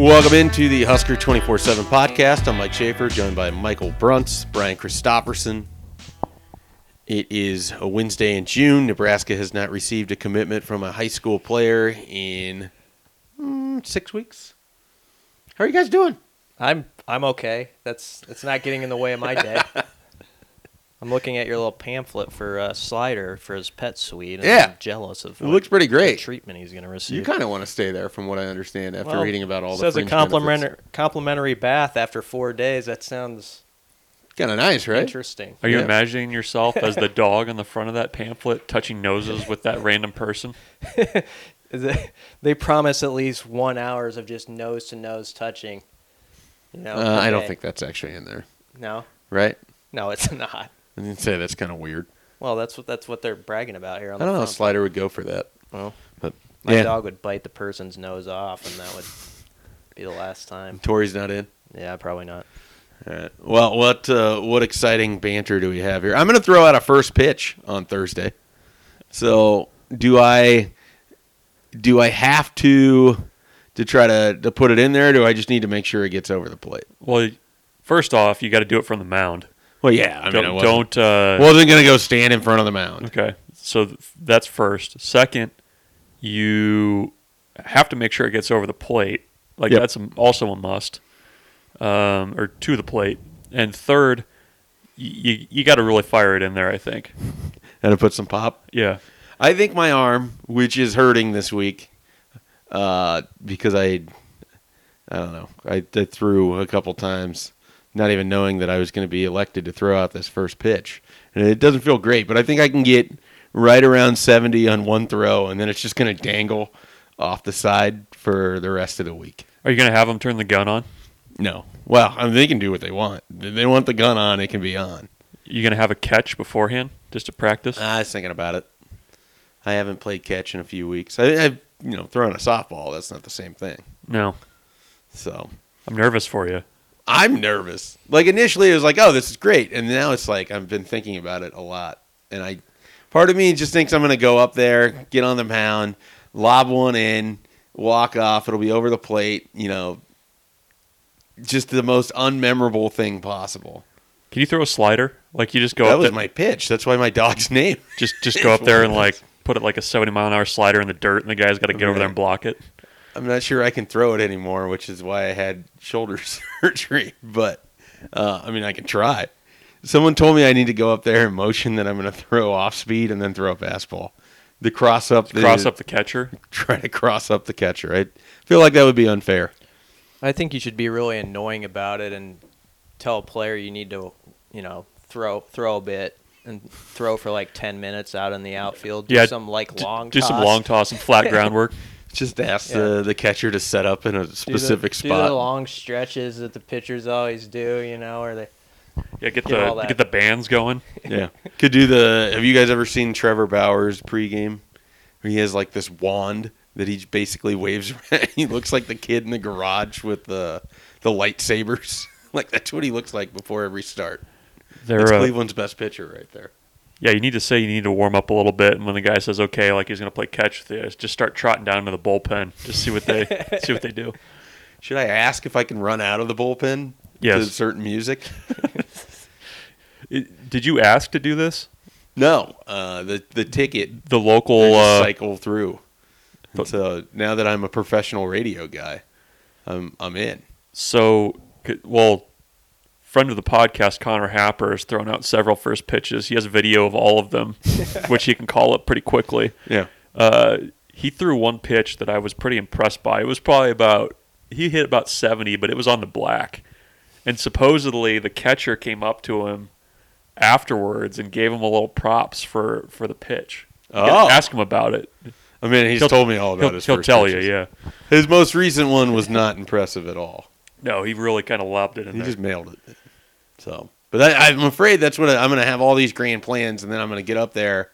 Welcome into the Husker 24 7 podcast. I'm Mike Schaefer, joined by Michael Bruntz, Brian Christopherson. It is a Wednesday in June. Nebraska has not received a commitment from a high school player in mm, six weeks. How are you guys doing? I'm I'm okay. That's it's not getting in the way of my day. I'm looking at your little pamphlet for uh, Slider for his pet suite. And Yeah. I'm jealous of It looks pretty the great. treatment he's going to receive. You kind of want to stay there, from what I understand, after Well, reading about all the says a fringe complimentary complimentary bath after four days. That sounds Kind of nice, right? interesting. Are you Yeah. imagining yourself as the dog on the front of that pamphlet touching noses with that random person? They promise at least one hours of just nose to nose touching. You know, Uh, I don't think that's actually in there, no, right? no, it's not. I didn't say that's kind of weird. Well, that's what that's what they're bragging about here on I the don't know how front. Slider would go for that. Well, But my yeah, dog would bite the person's nose off, and that would be the last time. Tori's not in. Yeah, probably not. All right. Well, what uh, what exciting banter do we have here? I'm going to throw out a first pitch on Thursday. So, do I do I have to to try to to put it in there? Or do I just need to make sure it gets over the plate? Well, first off, you got to do it from the mound. Well, yeah. I mean, I don't wasn't, don't uh, wasn't going to go stand in front of the mound. Okay, so th- that's first. Second, you have to make sure it gets over the plate. Like Yep. that's a, also a must, um, or to the plate. And third, you you got to really fire it in there. I think. And to put some pop. Yeah. I think my arm, which is hurting this week, uh, because I, I don't know, I, I threw a couple times, not even knowing that I was going to be elected to throw out this first pitch, and it doesn't feel great. But I think I can get right around seventy on one throw, and then it's just going to dangle off the side for the rest of the week. Are you gonna have them turn the gun on? No, well, I mean, they can do what they want. If they want the gun on, it can be on. You gonna have a catch beforehand just to practice? I was thinking about it. I haven't played catch in a few weeks. I, I've you know thrown a softball. That's not the same thing. no. So I'm nervous for you. I'm nervous. Like initially, it was like, "Oh, this is great," and now it's like I've been thinking about it a lot, and I, part of me just thinks I'm going to go up there, get on the mound, lob one in, walk off. It'll be over the plate. You know, just the most unmemorable thing possible. Can you throw a slider? Like you just go that was there, my pitch. That's why my dog's name. just just go up there and like put it like a 70 mile an hour slider in the dirt, and the guy's got to get over there and block it. I'm not sure I can throw it anymore, which is why I had shoulder surgery. But uh, I mean, I can try. Someone told me I need to go up there and motion that I'm going to throw off speed and then throw a fastball. The cross up, the, Cross up the catcher. try to cross up the catcher. I feel like that would be unfair. I think you should be really annoying about it and tell a player you need to, you know, throw throw a bit and throw for like ten minutes out in the outfield. Do Yeah, some like long. do some toss. long toss and flat groundwork. Just ask Yeah. the, the catcher to set up in a Do the- specific Do the long stretches that the pitchers always do. You know, or they. Yeah, get Get all the that. get the bands going. yeah, could do the. Have you guys ever seen Trevor Bauer's pregame? Where he has like this wand that he basically waves around. he looks like the kid in the garage with the the lightsabers. like that's what he looks like before every start. They're That's uh, Cleveland's best pitcher right there. Yeah. You need to say you need to warm up a little bit, and when the guy says okay, like he's gonna play catch with you, just start trotting down to the bullpen. Just see what they see what they do. Should I ask if I can run out of the bullpen to certain music? It- did you ask to do this? no, uh, the the ticket The they local just uh, cycle through. but- so now that I'm a professional radio guy, I'm I'm in. So, well, friend of the podcast, Connor Happer, has thrown out several first pitches. He has a video of all of them, which he can call up pretty quickly. Yeah. Uh, he threw one pitch that I was pretty impressed by. It was probably about he hit about seventy, but it was on the black. And supposedly the catcher came up to him afterwards and gave him a little props for for the pitch. Oh. ask him about it. I mean, he's He'll- told me all about He'll, his he'll first tell pitches. you, yeah. His most recent one was not impressive at all. No, he really kind of lobbed it in He there. just mailed it. So, but I, I'm afraid that's what I, I'm going to have all these grand plans, and then I'm going to get up there,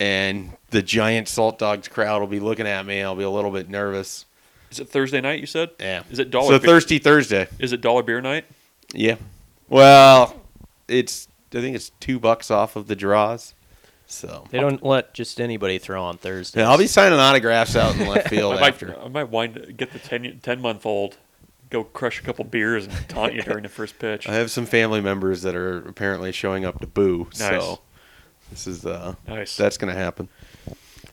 and the giant Saltdogs crowd will be looking at me. I'll be a little bit nervous. Is it Thursday night? You said. Yeah. Is it dollar? So Be- thirsty Thursday. Is it dollar beer night? Yeah. Well, it's I think it's two bucks off of the draws. So They don't let just anybody throw on Thursday. yeah, I'll be signing autographs out in the left field I might, after. I might wind get the 10, 10 month old go crush a couple beers and taunt you during the first pitch. I have some family members that are apparently showing up to boo. Nice. So this is uh, Nice. that's gonna happen.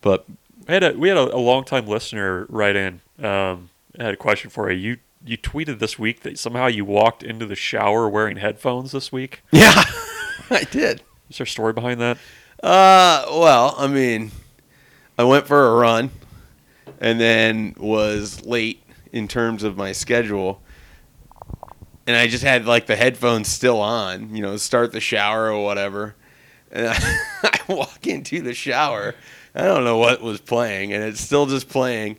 But I had a, we had a, a long time listener write in. Um, I had a question for you. You you tweeted this week that somehow you walked into the shower wearing headphones this week. yeah, I did. Is there a story behind that? Uh, well, I mean, I went for a run, and then was late in terms of my schedule, and I just had like the headphones still on, you know, start the shower or whatever, and I, I walk into the shower. I don't know what was playing, and it's still just playing,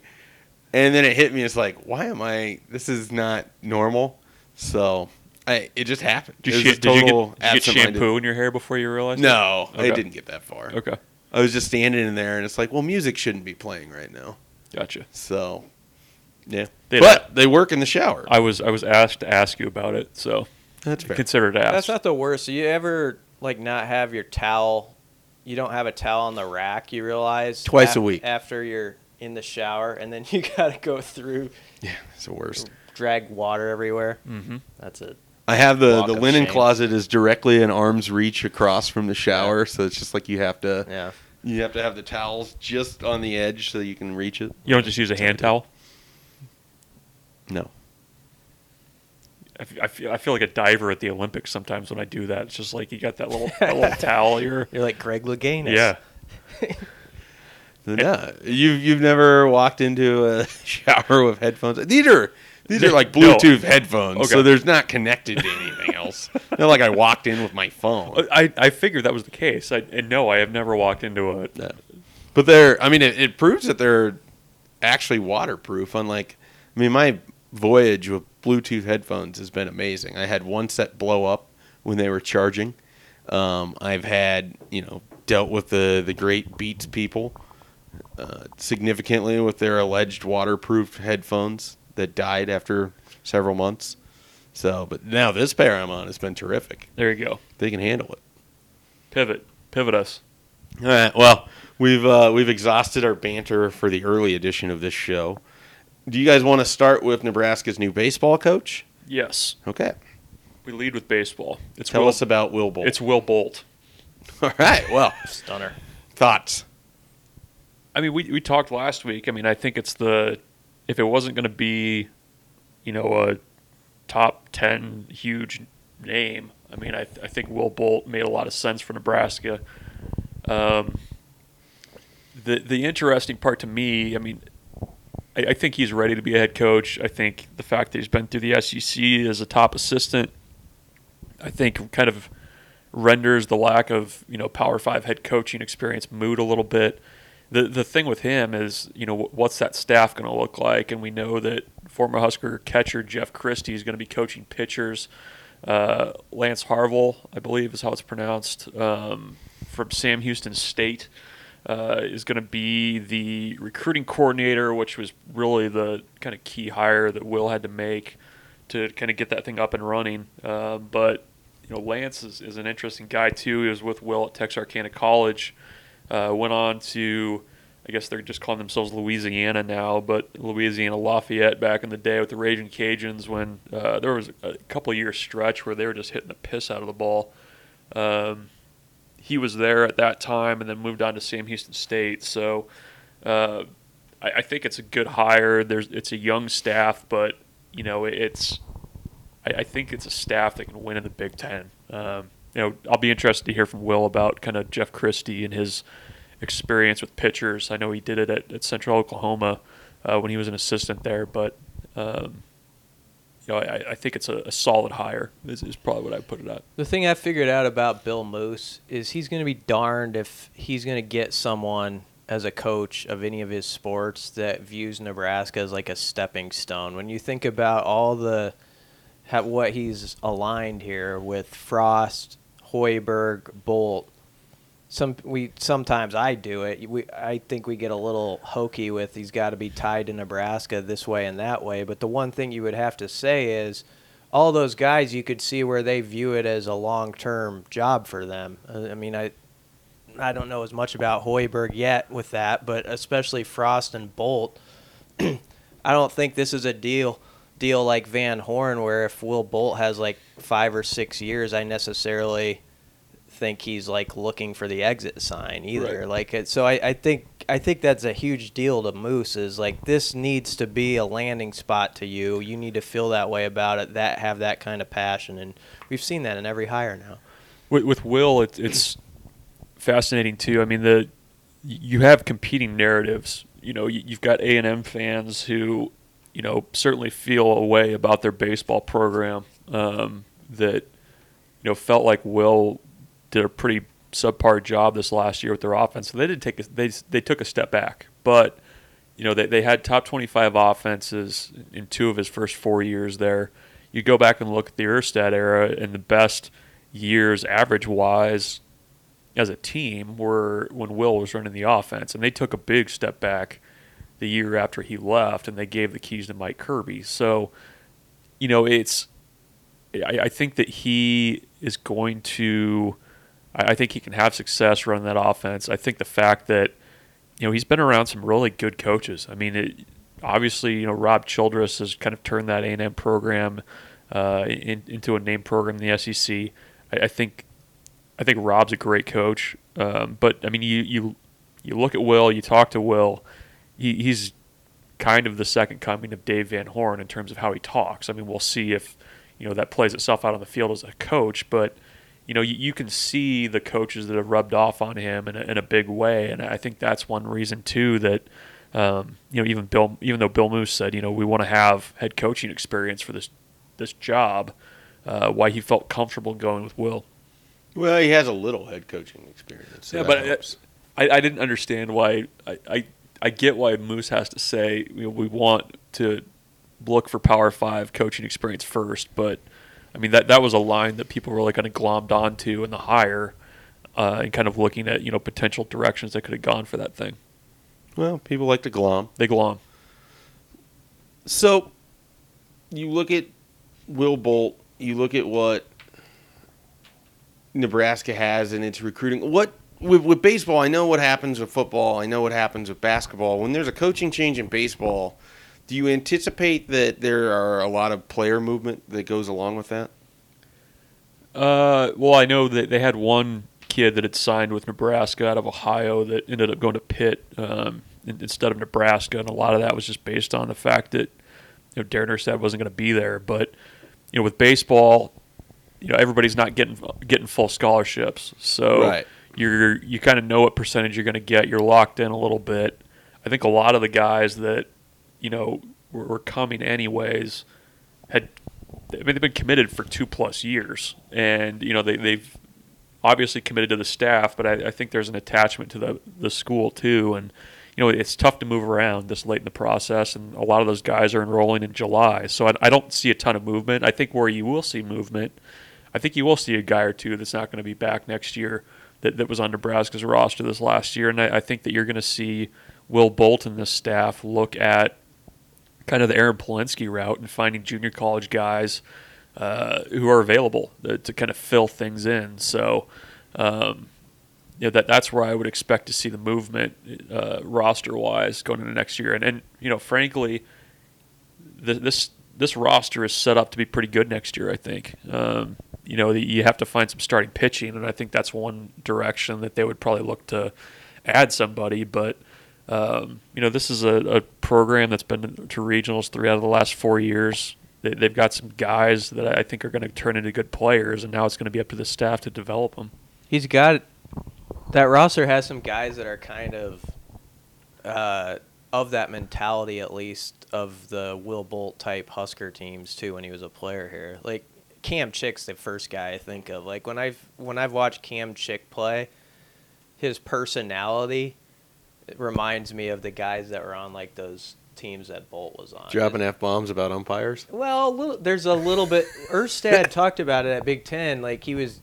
and then it hit me. It's like, why am I? This is not normal. So. I, it just happened. Did, you, did you get, did you get shampoo in your hair before you realized? No, Okay. I didn't get that far. Okay, I was just standing in there, and it's like, well, music shouldn't be playing right now. gotcha. So, yeah. They'd- but they work in the shower. I was I was asked to ask you about it, so That's fair. consider it asked. That's not the worst. You ever like not have your towel? You don't have a towel on the rack. You realize Twice a week. after you're in the shower, and then you gotta go through, Yeah, it's the worst. drag water everywhere. mm-hmm. That's it. I have the Walk the linen shame. closet is directly an arm's reach across from the shower, so it's just like you have to Yeah. you have to have the towels just on the edge so you can reach it. You don't just use a hand towel. No. I, f- I feel I feel like a diver at the Olympics sometimes when I do that. It's just like you got that little that little towel. You're You're like Greg Louganis. yeah. Yeah, you've you've never walked into a shower with headphones. These are these are like No. Bluetooth headphones, so Okay. there's not connected to anything else. Not like I walked in with my phone. I, I figured that was the case. I, and no, I have never walked into a. No. But they're, I mean, it, it proves that they're actually waterproof. Unlike, I mean, my voyage with Bluetooth headphones has been amazing. I had one set blow up when they were charging. Um, I've had, you know, dealt with the, the great Beats people uh, significantly with their alleged waterproof headphones that died after several months. So, but now this pair I'm on has been terrific. There you go. They can handle it. Pivot, pivot us. All right. Well, we've uh, we've exhausted our banter for the early edition of this show. Do you guys want to start with Nebraska's new baseball coach? Yes, Okay. we lead with baseball. It's Tell Will, us about Will Bolt. It's Will Bolt. all right. Well, Stunner. thoughts. I mean, we we talked last week. I mean, I think it's the if it wasn't going to be, you know, a top ten huge name. I mean, I I think Will Bolt made a lot of sense for Nebraska. Um, the the interesting part to me, I mean, I, I think he's ready to be a head coach. I think the fact that he's been through the SEC as a top assistant, I think kind of renders the lack of you know Power Five head coaching experience moot a little bit. The the thing with him is you know what's that staff going to look like, and we know that former Husker catcher Jeff Christy is going to be coaching pitchers. Uh, Lance Harvell, I believe is how it's pronounced, um, from Sam Houston State, uh, is going to be the recruiting coordinator, which was really the kind of key hire that Will had to make to kind of get that thing up and running. Uh, but you know, Lance is, is an interesting guy too. He was with Will at Texarkana College. Uh, went on to, I guess they're just calling themselves Louisiana now, but Louisiana Lafayette back in the day with the Raging Cajuns when uh, there was a couple year stretch where they were just hitting the piss out of the ball. Um, he was there at that time and then moved on to Sam Houston State. So uh, I, I think it's a good hire. There's it's a young staff, but you know it's I, I think it's a staff that can win in the Big Ten. Um, you know, I'll be interested to hear from Will about kind of Jeff Christy and his experience with pitchers. I know he did it at, at Central Oklahoma uh, when he was an assistant there, but um, you know, I, I think it's a, a solid hire. Is, is probably what I put it at. The thing I figured out about Bill Moos is he's going to be darned if he's going to get someone as a coach of any of his sports that views Nebraska as like a stepping stone. When you think about all the what he's aligned here with Frost, Hoiberg, Bolt. Some we sometimes I do it. We I think we get a little hokey with he's got to be tied to Nebraska this way and that way. But the one thing you would have to say is all those guys you could see where they view it as a long term job for them. Uh, I mean, I I don't know as much about Hoiberg yet with that, but especially Frost and Bolt. I don't think this is a deal deal like Van Horn, where if Will Bolt has like five or six years, I necessarily think he's like looking for the exit sign either. Right. Like it, so, I, I think I think that's a huge deal to Moos. Is like this needs to be a landing spot to you. You need to feel that way about it. That have that kind of passion, and we've seen that in every hire now. with, with Will, it, it's fascinating too. I mean, the you have competing narratives. You know, you, you've got A and M fans who, you know, certainly feel a way about their baseball program um, that, you know, felt like Will did a pretty subpar job this last year with their offense. So they did take a, they they took a step back, but you know they they had top twenty five offenses in two of his first four years there. You go back and look at the Erstad era and the best years average wise as a team were when Will was running the offense, and they took a big step back the year after he left, and they gave the keys to Mike Kirby. So, you know, it's I, I think that he is going to. I I think he can have success running that offense. I think the fact that you know he's been around some really good coaches. I mean, it, obviously, you know Rob Childress has kind of turned that A and M program uh, in, into a name program in the SEC. I, I think I think Rob's a great coach, um, but I mean, you you you look at Will, you talk to Will, he, he's kind of the second coming of Dave Van Horn in terms of how he talks. I mean, we'll see if you know that plays itself out on the field as a coach, but you know you, you can see the coaches that have rubbed off on him in a, in a big way, and I think that's one reason too that. Um, you know, even Bill, even though Bill Moos said, you know, we want to have head coaching experience for this this job, uh, why he felt comfortable going with Will. Well, he has a little head coaching experience. so Yeah, but helps. I, I didn't understand why. I, I I get why Moos has to say you know, we want to look for Power Five coaching experience first, but I mean that that was a line that people really kind of glommed onto in the hire, uh, and kind of looking at you know potential directions that could have gone for that thing. well, people like to glom. They glom. So, you look at Will Bolt. You look at what Nebraska has in its recruiting. What with, with baseball? I know what happens with football. I know what happens with basketball. When there's a coaching change in baseball, do you anticipate that there are a lot of player movement that goes along with that? Uh, well, I know that they had one kid that had signed with Nebraska out of Ohio that ended up going to Pitt um, in- instead of Nebraska, and a lot of that was just based on the fact that you know Darren Erstad wasn't going to be there. But you know, with baseball, you know everybody's not getting getting full scholarships, so Right. you're you kind of know what percentage you're going to get. You're locked in a little bit. I think a lot of the guys that you know were, were coming anyways had I mean, they've been committed for two plus years, and you know they, they've obviously committed to the staff, but I, I think there's an attachment to the the school too, and you know it's tough to move around this late in the process, and a lot of those guys are enrolling in July, so I, I don't see a ton of movement. I think where you will see movement, I think you will see a guy or two that's not going to be back next year that, that was on Nebraska's roster this last year, and I, I think that you're going to see Will Bolton, this staff, look at kind of the Aaron Palensky route and finding junior college guys uh, who are available to, to kind of fill things in. So, um, you know, that that's where I would expect to see the movement uh, roster wise going into next year. And, and you know, frankly, th- this this roster is set up to be pretty good next year. I think. Um, you know, you have to find some starting pitching, and I think that's one direction that they would probably look to add somebody. But um, you know, this is a, a program that's been to regionals three out of the last four years. They, they've got some guys that I think are going to turn into good players, and now it's going to be up to the staff to develop them. He's got that roster has some guys that are kind of uh, of that mentality, at least of the Will Bolt type Husker teams too. When he was a player here, like Cam Chick's the first guy I think of. Like when I've when I've watched Cam Chick play, his personality it reminds me of the guys that were on like those teams that Bolt was on. Dropping f bombs about umpires. Well, a little, there's a little bit. Erstad talked about it at Big Ten. Like he was,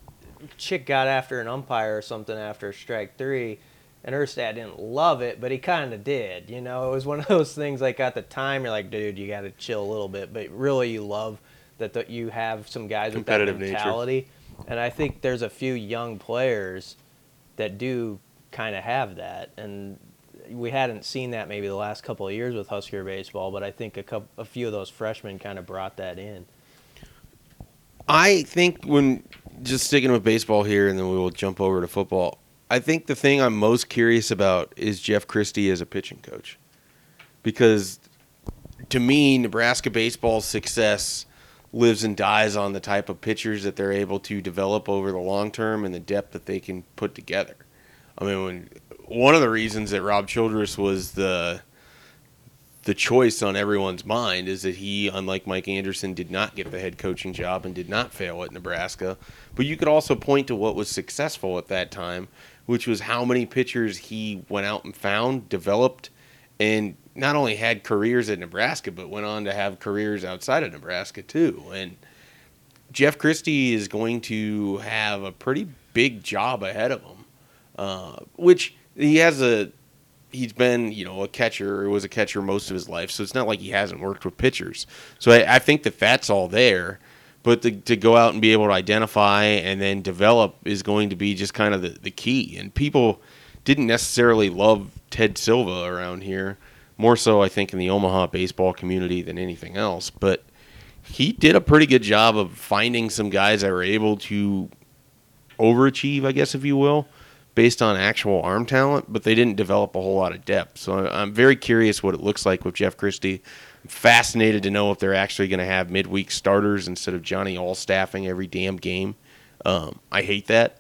Chick got after an umpire or something after strike three, and Erstad didn't love it, but he kind of did. You know, it was one of those things. Like at the time, you're like, dude, you got to chill a little bit, but really, you love that the, you have some guys with that Competitive nature. mentality. And I think there's a few young players that do kind of have that, and we hadn't seen that maybe the last couple of years with Husker baseball, but I think a couple, a few of those freshmen kind of brought that in. I think when just sticking with baseball here, and then we will jump over to football. I think the thing I'm most curious about is Jeff Christy as a pitching coach, because to me, Nebraska baseball's success lives and dies on the type of pitchers that they're able to develop over the long term and the depth that they can put together. I mean, when one of the reasons that Rob Childress was the the choice on everyone's mind is that he, unlike Mike Anderson, did not get the head coaching job and did not fail at Nebraska. But you could also point to what was successful at that time, which was how many pitchers he went out and found, developed, and not only had careers at Nebraska, but went on to have careers outside of Nebraska too. And Jeff Christy is going to have a pretty big job ahead of him, uh, which he has a he's been you know a catcher or was a catcher most of his life, so it's not like he hasn't worked with pitchers. So I, I think the fat's all there. But to, to go out and be able to identify and then develop is going to be just kind of the, the key. And people didn't necessarily love Ted Silva around here, more so I think in the Omaha baseball community than anything else. But he did a pretty good job of finding some guys that were able to overachieve, I guess, if you will, based on actual arm talent, but they didn't develop a whole lot of depth. So I'm very curious what it looks like with Jeff Christy. I'm fascinated to know if they're actually going to have midweek starters instead of Johnny all staffing every damn game. Um, I hate that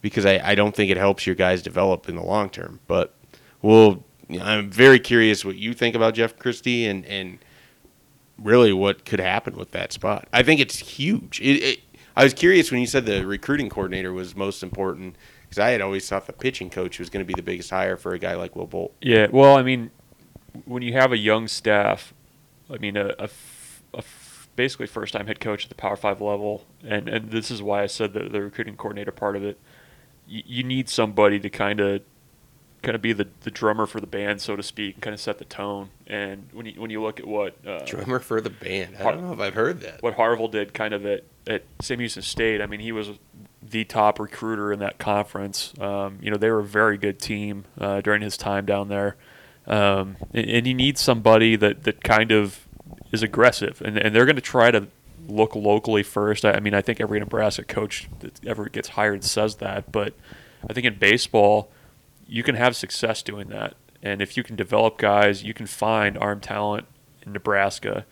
because I, I don't think it helps your guys develop in the long term. But we'll, I'm very curious what you think about Jeff Christy and, and really what could happen with that spot. I think it's huge. It, it, I was curious when you said the recruiting coordinator was most important because I had always thought the pitching coach was going to be the biggest hire for a guy like Will Bolt. Yeah, well, I mean, when you have a young staff, I mean, a, a f- a f- basically first time head coach at the Power Five level, and, and this is why I said the, the recruiting coordinator part of it. You, you need somebody to kind of kind of be the, the drummer for the band, so to speak, and kind of set the tone. And when you when you look at what uh, Drummer for the band. I don't know if I've heard that. what Harvell did kind of at, at Sam Houston State. I mean, he was the top recruiter in that conference. Um, you know, they were a very good team uh, during his time down there. Um, and, and you need somebody that, that kind of is aggressive, and, and they're going to try to look locally first. I, I mean, I think every Nebraska coach that ever gets hired says that, but I think in baseball, you can have success doing that. And if you can develop guys, you can find arm talent in Nebraska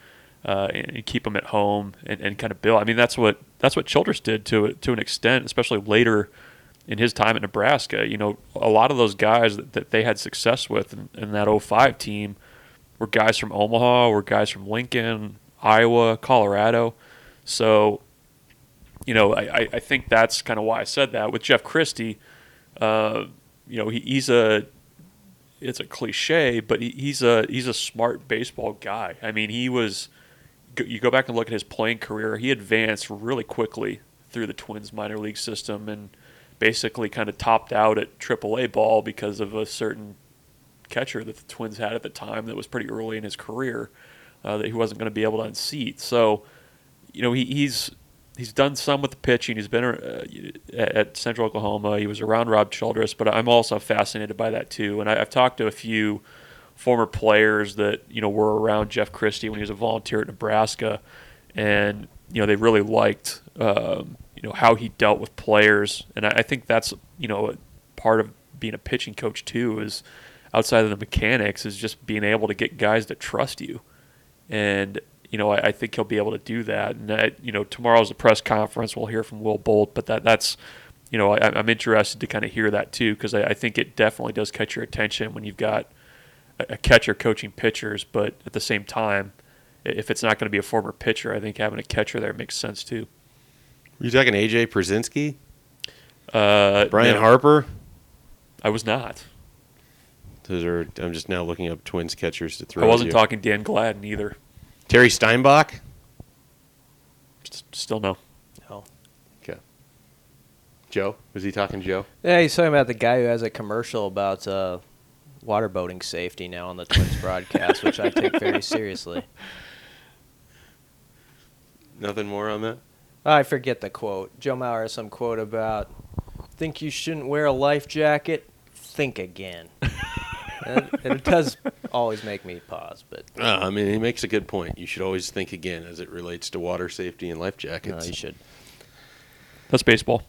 uh, and, and keep them at home and, and kind of build. I mean, that's what that's what Childress did to to an extent, especially later in his time at Nebraska. You know, a lot of those guys that, that they had success with in, in that 05 team were guys from Omaha, were guys from Lincoln, Iowa, Colorado. So, you know, I, I think that's kind of why I said that. With Jeff Christy, uh, you know, he, he's a it's a cliche, but he, he's a he's a smart baseball guy. I mean, he was you go back and look at his playing career, he advanced really quickly through the Twins minor league system and basically kind of topped out at AAA ball because of a certain catcher that the Twins had at the time that was pretty early in his career uh, that he wasn't going to be able to unseat. So, you know, he, he's he's done some with the pitching. He's been uh, at Central Oklahoma. He was around Rob Childress, but I'm also fascinated by that too. And I, I've talked to a few former players that you know were around Jeff Christy when he was a volunteer at Nebraska, and you know they really liked um, you know how he dealt with players, and I, I think that's you know part of being a pitching coach too is outside of the mechanics is just being able to get guys that trust you, and you know I, I think he'll be able to do that. And I, you know tomorrow's a press conference, we'll hear from Will Bolt, but that that's you know I, I'm interested to kind of hear that too because I, I think it definitely does catch your attention when you've got a catcher coaching pitchers, but at the same time, if it's not going to be a former pitcher, I think having a catcher there makes sense too. Were you talking AJ Pierzynski? Uh, Brian no, Harper? I was not. Those are. I'm just now looking up Twins catchers to throw. I wasn't you. talking Dan Gladden either. Terry Steinbach. S- Still no. No. Okay. Joe was he talking Joe? Yeah, he's talking about the guy who has a commercial about uh, waterboating safety now on the Twins broadcast, which I take very seriously. Nothing more on that. I forget the quote. Joe Mauer has some quote about, "Think you shouldn't wear a life jacket? Think again." and it does always make me pause, but Uh, I mean, he makes a good point. You should always think again as it relates to water safety and life no, jackets. you should. That's baseball.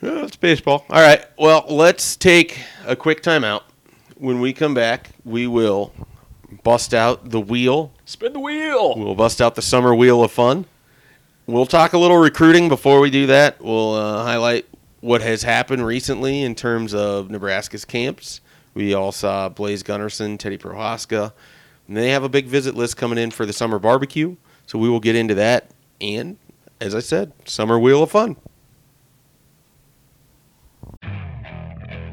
Yeah, it's baseball. All right. Well, let's take a quick timeout. When we come back, we will bust out the wheel. Spin the wheel. We'll bust out the summer wheel of fun. We'll talk a little recruiting before we do that. We'll uh, highlight what has happened recently in terms of Nebraska's camps. We all saw Blaise Gunnerson, Teddy Prochazka, and they have a big visit list coming in for the summer barbecue. So we will get into that. And as I said, summer wheel of fun.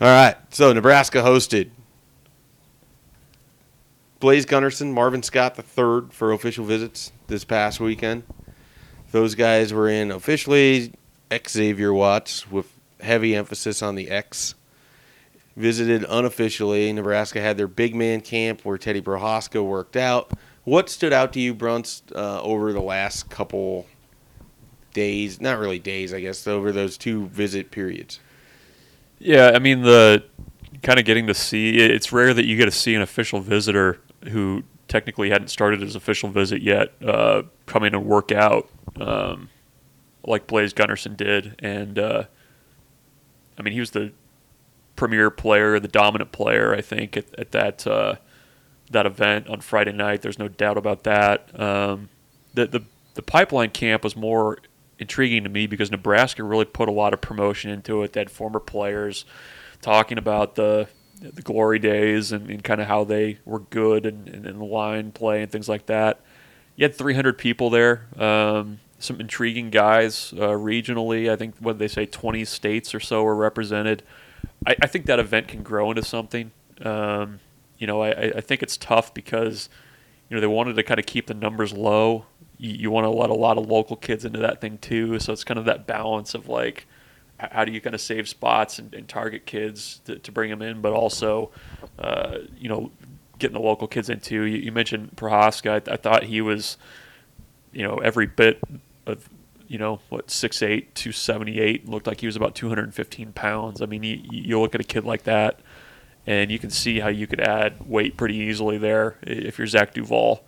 All right. So Nebraska hosted Blaise Gunnerson, Marvin Scott the third for official visits this past weekend. Those guys were in officially Xavier Watts with heavy emphasis on the X. Visited unofficially. Nebraska had their big man camp where Teddy Prochazka worked out. What stood out to you, Bruntz, uh, over the last couple days? Not really days, I guess, over those two visit periods. Yeah, I mean the kind of getting to see. It's rare that you get to see an official visitor who technically hadn't started his official visit yet uh, come in and work out um, like Blaise Gunnerson did, and uh, I mean he was the premier player, the dominant player, I think at, at that uh, that event on Friday night. There's no doubt about that. Um, the the the pipeline camp was more intriguing to me because Nebraska really put a lot of promotion into it. They had former players talking about the the glory days and, and kind of how they were good and, and, line play and things like that. You had 300 people there. Um, some intriguing guys uh, regionally. I think what they say 20 states or so were represented. I, I think that event can grow into something. Um, you know, I, I think it's tough because you know they wanted to kind of keep the numbers low. You, you want to let a lot of local kids into that thing too, so it's kind of that balance of like how do you kind of save spots and, and target kids to, to bring them in, but also uh, you know getting the local kids into. You, you mentioned Prochazka. I, I thought he was you know every bit of you know what six eight two seventy eight looked like he was about two hundred and fifteen pounds. I mean, you, you look at a kid like that, and you can see how you could add weight pretty easily there if you're Zach Duval.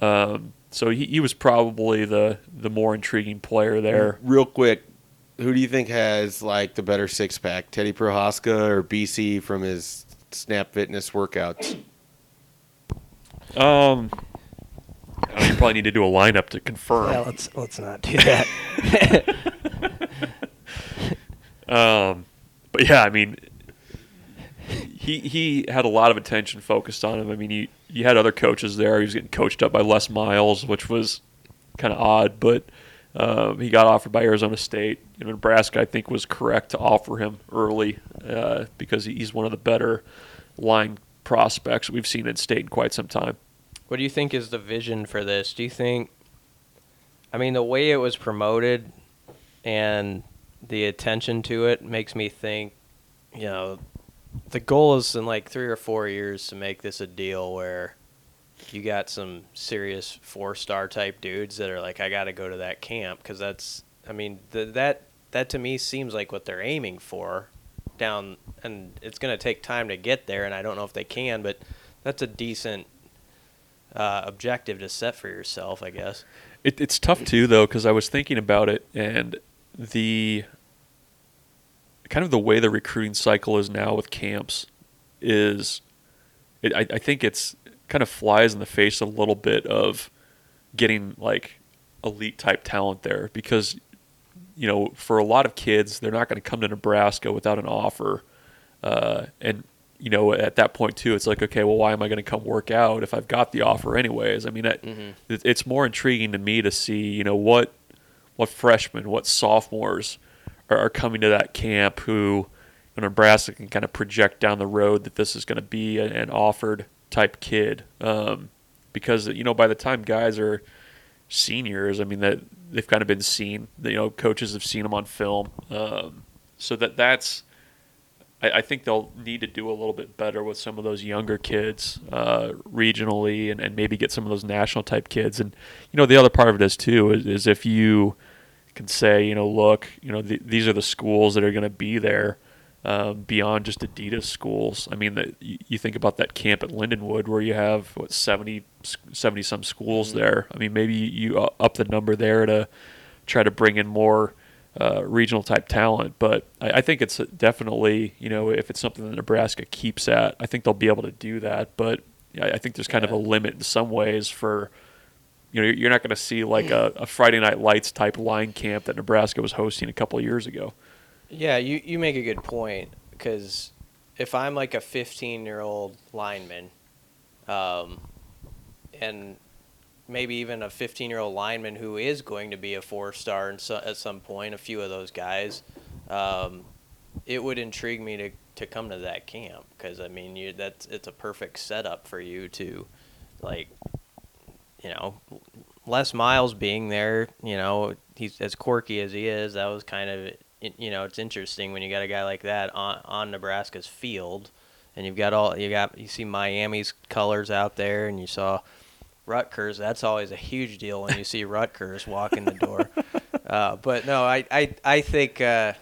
Um, so he, he was probably the the more intriguing player there. Real quick, who do you think has like the better six pack, Teddy Prochazka or BC from his Snap Fitness workouts? Um, I mean, you probably need to do a lineup to confirm. Yeah, let's let's not do that. Um, but yeah, I mean, he he had a lot of attention focused on him. I mean, you you had other coaches there. He was getting coached up by Les Miles, which was kind of odd, but um, he got offered by Arizona State. You know, Nebraska, I think, was correct to offer him early uh, because he's one of the better line prospects we've seen in state in quite some time. What do you think is the vision for this? Do you think, I mean, the way it was promoted and the attention to it makes me think, you know, the goal is in like three or four years to make this a deal where you got some serious four star type dudes that are like, I got to go to that camp because that's, I mean, the, that that to me seems like what they're aiming for down, and it's going to take time to get there, and I don't know if they can, but that's a decent uh, objective to set for yourself, I guess. It, it's tough too, though, because I was thinking about it, and the kind of the way the recruiting cycle is now with camps is, it, I, I think it's kind of flies in the face a little bit of getting like elite type talent there because you know for a lot of kids they're not going to come to Nebraska without an offer uh, and you know at that point too it's like okay well why am I going to come work out if I've got the offer anyways? I mean it, it's more intriguing to me to see you know what what freshmen what sophomores are, are coming to that camp who know, Nebraska can kind of project down the road that this is going to be an offered type kid um, because you know by the time guys are seniors I mean that they've kind of been seen you know coaches have seen them on film um, so that that's I, I think they'll need to do a little bit better with some of those younger kids uh, regionally and, and maybe get some of those national type kids. And, you know, the other part of it is, too, is, is if you can say, you know, look, you know, th- these are the schools that are going to be there um, beyond just Adidas schools. I mean, that you, you think about that camp at Lindenwood where you have, what, 70, 70 some schools there. I mean, maybe you uh, up the number there to try to bring in more uh, regional type talent. But I, I think it's definitely, you know, if it's something that Nebraska keeps at, I think they'll be able to do that. But I, I think there's kind of a limit in some ways for, you know, you're not going to see like a, a Friday Night Lights type line camp that Nebraska was hosting a couple years ago. Yeah, you, you make a good point because if I'm like a 15 year old lineman, um, and maybe even a 15 year old lineman who is going to be a four star so, at some point, a few of those guys, um, it would intrigue me to, to come to that camp because I mean, you that's it's a perfect setup for you to, like, you know, Les Miles being there, you know, he's as quirky as he is. That was kind of, you know, it's interesting when you got a guy like that on on Nebraska's field, and you've got all you got. You see Miami's colors out there, and you saw Rutgers. That's always a huge deal when you see Rutgers walk in the door. Uh, but no, I I I think. Uh,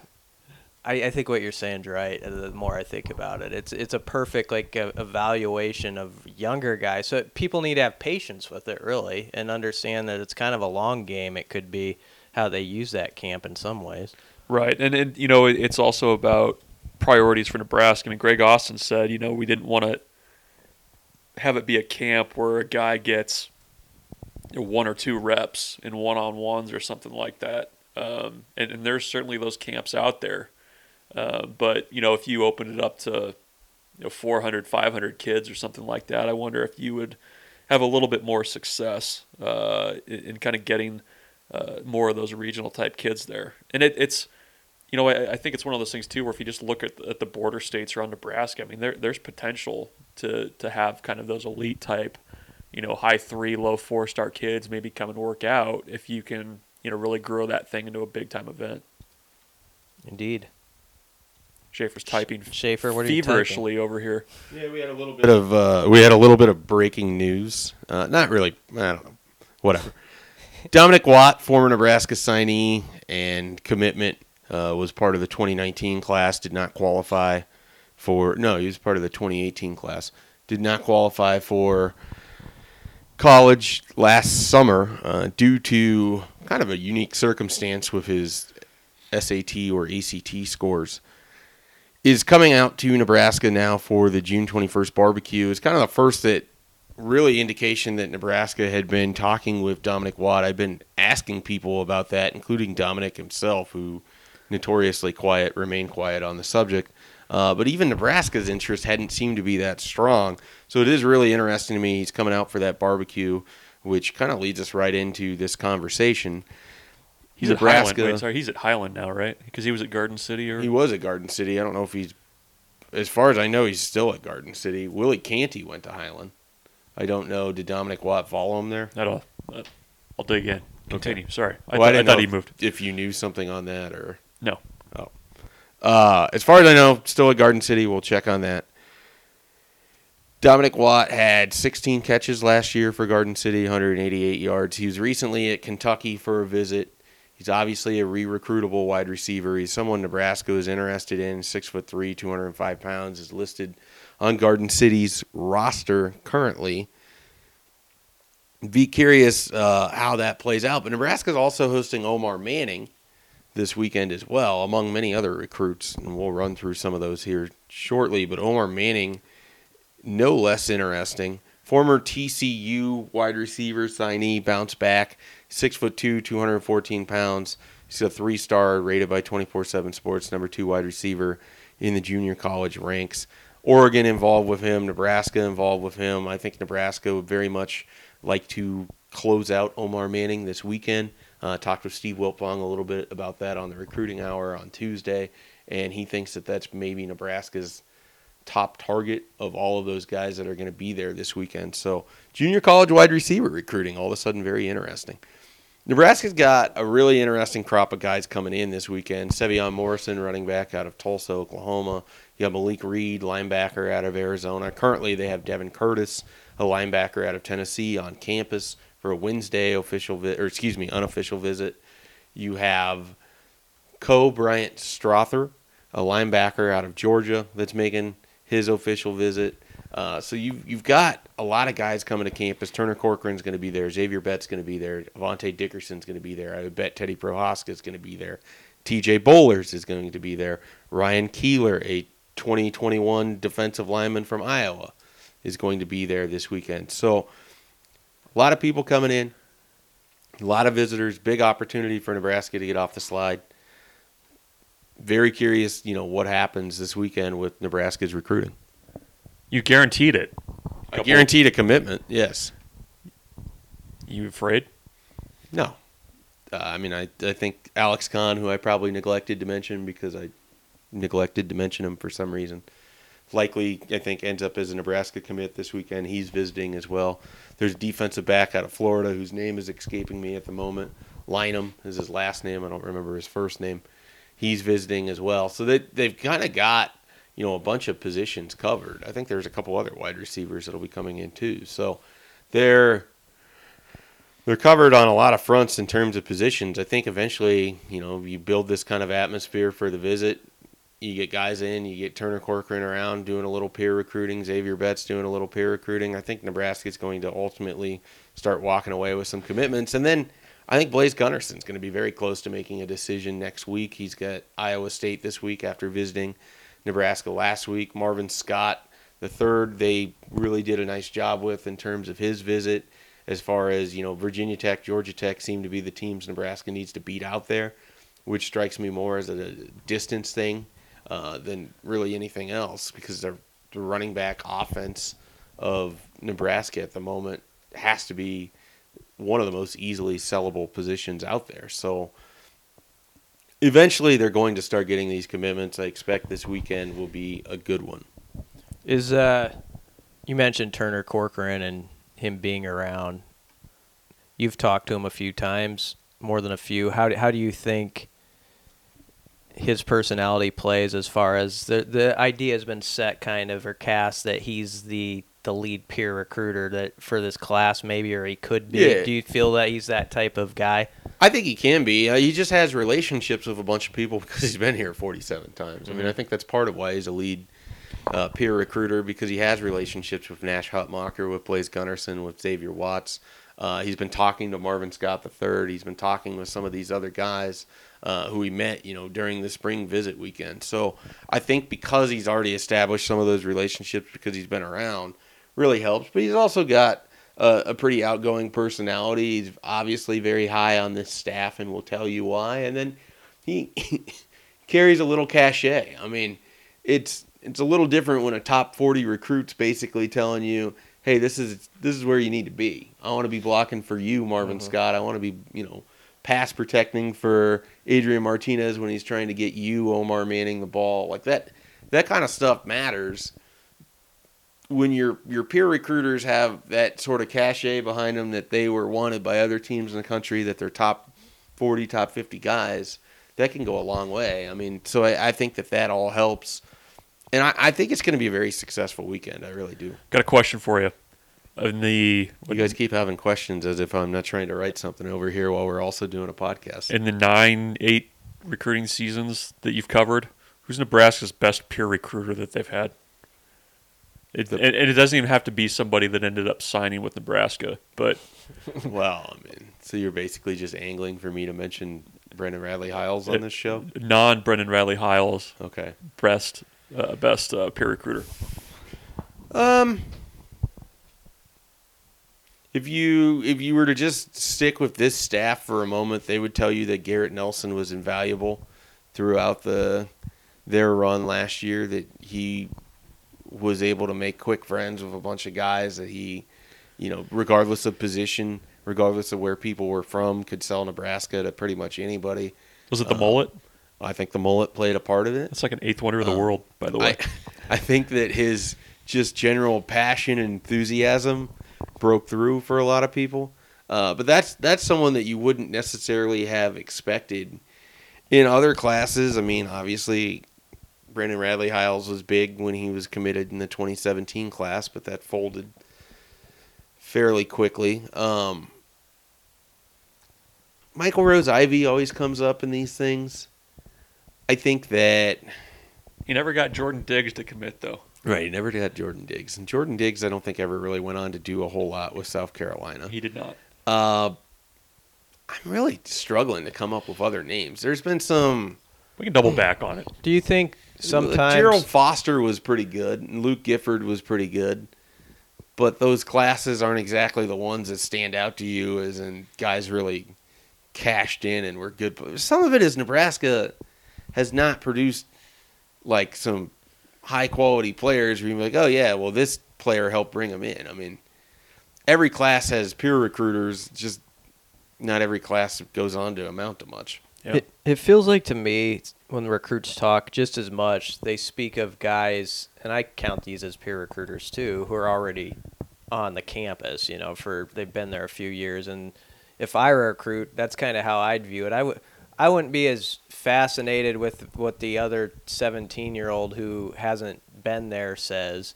I, I think what you're saying's right. uh, The more I think about it, it's it's a perfect like uh, evaluation of younger guys. So people need to have patience with it, really, and understand that it's kind of a long game. It could be how they use that camp in some ways. Right, and, and you know it, it's also about priorities for Nebraska. I mean, Greg Austin said, you know, we didn't want to have it be a camp where a guy gets you know, one or two reps in one-on-ones or something like that. Um, and, and there's certainly those camps out there, uh, but you know, if you open it up to you know 400, 500 kids or something like that, I wonder if you would have a little bit more success uh, in, in kind of getting uh, more of those regional type kids there. And it, it's you know, I, I think it's one of those things too, where if you just look at, at the border states around Nebraska, I mean, there, there's potential to to have kind of those elite type, you know, high three, low four star kids maybe come and work out if you can, you know, really grow that thing into a big time event. Indeed. Schaefer's typing Schaefer, what are you typing? feverishly over here. Yeah, we had a little bit of uh, we had a little bit of breaking news. Uh, not really. I don't know. Whatever. Dominic Watt, former Nebraska signee and commitment, uh, was part of the 2019 class. Did not qualify for. No, he was part of the 2018 class. Did not qualify for college last summer uh, due to kind of a unique circumstance with his SAT or ACT scores is coming out to Nebraska now for the June 21st barbecue. It's kind of the first that really indication that Nebraska had been talking with Dominic Watt. I've been asking people about that, including Dominic himself, who notoriously quiet, remained quiet on the subject. Uh, but even Nebraska's interest hadn't seemed to be that strong. So it is really interesting to me. He's coming out for that barbecue, which kind of leads us right into this conversation. He's at Highland. Wait, sorry, he's at Highland now, right? Because he was at Garden City, or He was at Garden City. I don't know if he's, as far as I know, he's still at Garden City. Willie Canty went to Highland. I don't know. Did Dominic Watt follow him there? I'll, I'll dig in. Continue. Sorry, I, Well, thought- I didn't thought know he if- moved. If you knew something on that, or No, uh, as far as I know, still at Garden City. We'll check on that. Dominic Watt had 16 catches last year for Garden City, 188 yards. He was recently at Kentucky for a visit. He's obviously a re-recruitable wide receiver. He's someone Nebraska is interested in. Six foot three, 205 pounds, is listed on Garden City's roster currently. Be curious uh, how that plays out. But Nebraska is also hosting Omar Manning, this weekend as well, among many other recruits, and we'll run through some of those here shortly. But Omar Manning, no less interesting. Former TCU wide receiver signee, bounced back, six foot two, 214 pounds. He's a three star rated by 24 7 Sports, number two wide receiver in the junior college ranks. Oregon involved with him, Nebraska involved with him. I think Nebraska would very much like to close out Omar Manning this weekend. Uh, talked with Steve Wiltfong a little bit about that on the recruiting hour on Tuesday, and he thinks that that's maybe Nebraska's top target of all of those guys that are going to be there this weekend. So, junior college wide receiver recruiting all of a sudden very interesting. Nebraska's got a really interesting crop of guys coming in this weekend. Sevion Morrison, running back out of Tulsa, Oklahoma. You have Malik Reed, linebacker out of Arizona. Currently, they have Devin Curtis, a linebacker out of Tennessee, on campus for a Wednesday official vi- or excuse me, unofficial visit. You have Co Bryant Strother, a linebacker out of Georgia, that's making his official visit. Uh, so you've you've got a lot of guys coming to campus. Turner Corcoran's going to be there. Xavier Bett's going to be there. Avante Dickerson's going to be there. I would bet Teddy Prochazka is going to be there. T.J. Bollers is going to be there. Ryan Keeler, a 2021 defensive lineman from Iowa, is going to be there this weekend. So a lot of people coming in, a lot of visitors. Big opportunity for Nebraska to get off the slide. Very curious, you know, what happens this weekend with Nebraska's recruiting. You guaranteed it. I guaranteed a commitment. Yes. You afraid? No. Uh, I mean, I I think Alex Conn, who I probably neglected to mention because I neglected to mention him for some reason, likely I think ends up as a Nebraska commit this weekend. He's visiting as well. There's a defensive back out of Florida whose name is escaping me at the moment. Lynham is his last name. I don't remember his first name. He's visiting as well. So they they've kind of got you know a bunch of positions covered. I think there's a couple other wide receivers that'll be coming in too. So they're they're covered on a lot of fronts in terms of positions. I think eventually, you know, you build this kind of atmosphere for the visit. You get guys in, you get Turner Corcoran around doing a little peer recruiting, Xavier Betts doing a little peer recruiting. I think Nebraska's going to ultimately start walking away with some commitments. And then I think Blaise Gunnerson's going to be very close to making a decision next week. He's got Iowa State this week after visiting Nebraska last week. Marvin Scott, the third, they really did a nice job with in terms of his visit as far as you know virginia tech georgia tech seem to be the teams nebraska needs to beat out there which strikes me more as a distance thing uh, than really anything else because the running back offense of nebraska at the moment has to be one of the most easily sellable positions out there so eventually they're going to start getting these commitments i expect this weekend will be a good one Is uh, you mentioned Turner Corcoran and him being around. You've talked to him a few times, more than a few. How do, how do you think his personality plays as far as the the idea has been set kind of or cast that he's the the lead peer recruiter that for this class maybe or he could be. Yeah. Do you feel that he's that type of guy? I think he can be. Uh, he just has relationships with a bunch of people because he's been here 47 times. I mean, I think that's part of why he's a lead uh, peer recruiter because he has relationships with Nash Hutmacher, with Blaise Gunnerson, with Xavier Watts. Uh, he's been talking to Marvin Scott III. He's been talking with some of these other guys uh, who he met, you know, during the spring visit weekend. So I think because he's already established some of those relationships because he's been around, really helps. But he's also got a, a pretty outgoing personality. He's obviously very high on this staff, and will tell you why. And then he carries a little cachet. I mean, it's it's a little different when a top 40 recruit's basically telling you, "Hey, this is this is where you need to be. I want to be blocking for you, Marvin mm-hmm. Scott. I want to be, you know, pass protecting for Adrian Martinez when he's trying to get you, Omar Manning, the ball. Like that that kind of stuff matters." When your your peer recruiters have that sort of cachet behind them that they were wanted by other teams in the country, that they're top 40, top 50 guys, that can go a long way. I mean, so I, I think that that all helps. And I, I think it's going to be a very successful weekend. I really do. Got a question for you. In the You guys keep having questions as if I'm not trying to write something over here while we're also doing a podcast. in the nine, eight recruiting seasons that you've covered, who's Nebraska's best peer recruiter that they've had? It, The- and, and it doesn't even have to be somebody that ended up signing with Nebraska, but well, I mean, so you're basically just angling for me to mention Brenden Radley Hiles on this show? Non Brenden Radley Hiles, Okay. best uh, best uh, peer recruiter. Um, if you if you were to just stick with this staff for a moment, they would tell you that Garrett Nelson was invaluable throughout the their run last year. That he was able to make quick friends with a bunch of guys that he, you know, regardless of position, regardless of where people were from, could sell Nebraska to pretty much anybody. Was it the Uh, mullet? I think the mullet played a part of it. It's like an eighth wonder of the uh, world, by the way. I, I think that his just general passion and enthusiasm broke through for a lot of people. Uh, but that's that's someone that you wouldn't necessarily have expected in other classes. I mean, obviously, Brandon Radley Hiles was big when he was committed in the 2017 class, but that folded fairly quickly. Um, Michael Rose Ivey always comes up in these things. I think that he never got Jordan Diggs to commit though. Right, he never got Jordan Diggs, and Jordan Diggs, I don't think ever really went on to do a whole lot with South Carolina. He did not. Uh, I'm really struggling to come up with other names. There's been some. We can double back on it. Do you think sometimes Gerald Foster was pretty good, and Luke Gifford was pretty good, but those classes aren't exactly the ones that stand out to you as in guys really cashed in and were good. Some of it is Nebraska has not produced like some high quality players where you're like, oh yeah, well this player helped bring them in. I mean, every class has peer recruiters, just not every class goes on to amount to much. It, it feels like to me when recruits talk just as much, they speak of guys, and I count these as peer recruiters too, who are already on the campus. You know, for they've been there a few years, and if I were a recruit, that's kind of how I'd view it. I would. I wouldn't be as fascinated with what the other 17 year old who hasn't been there says.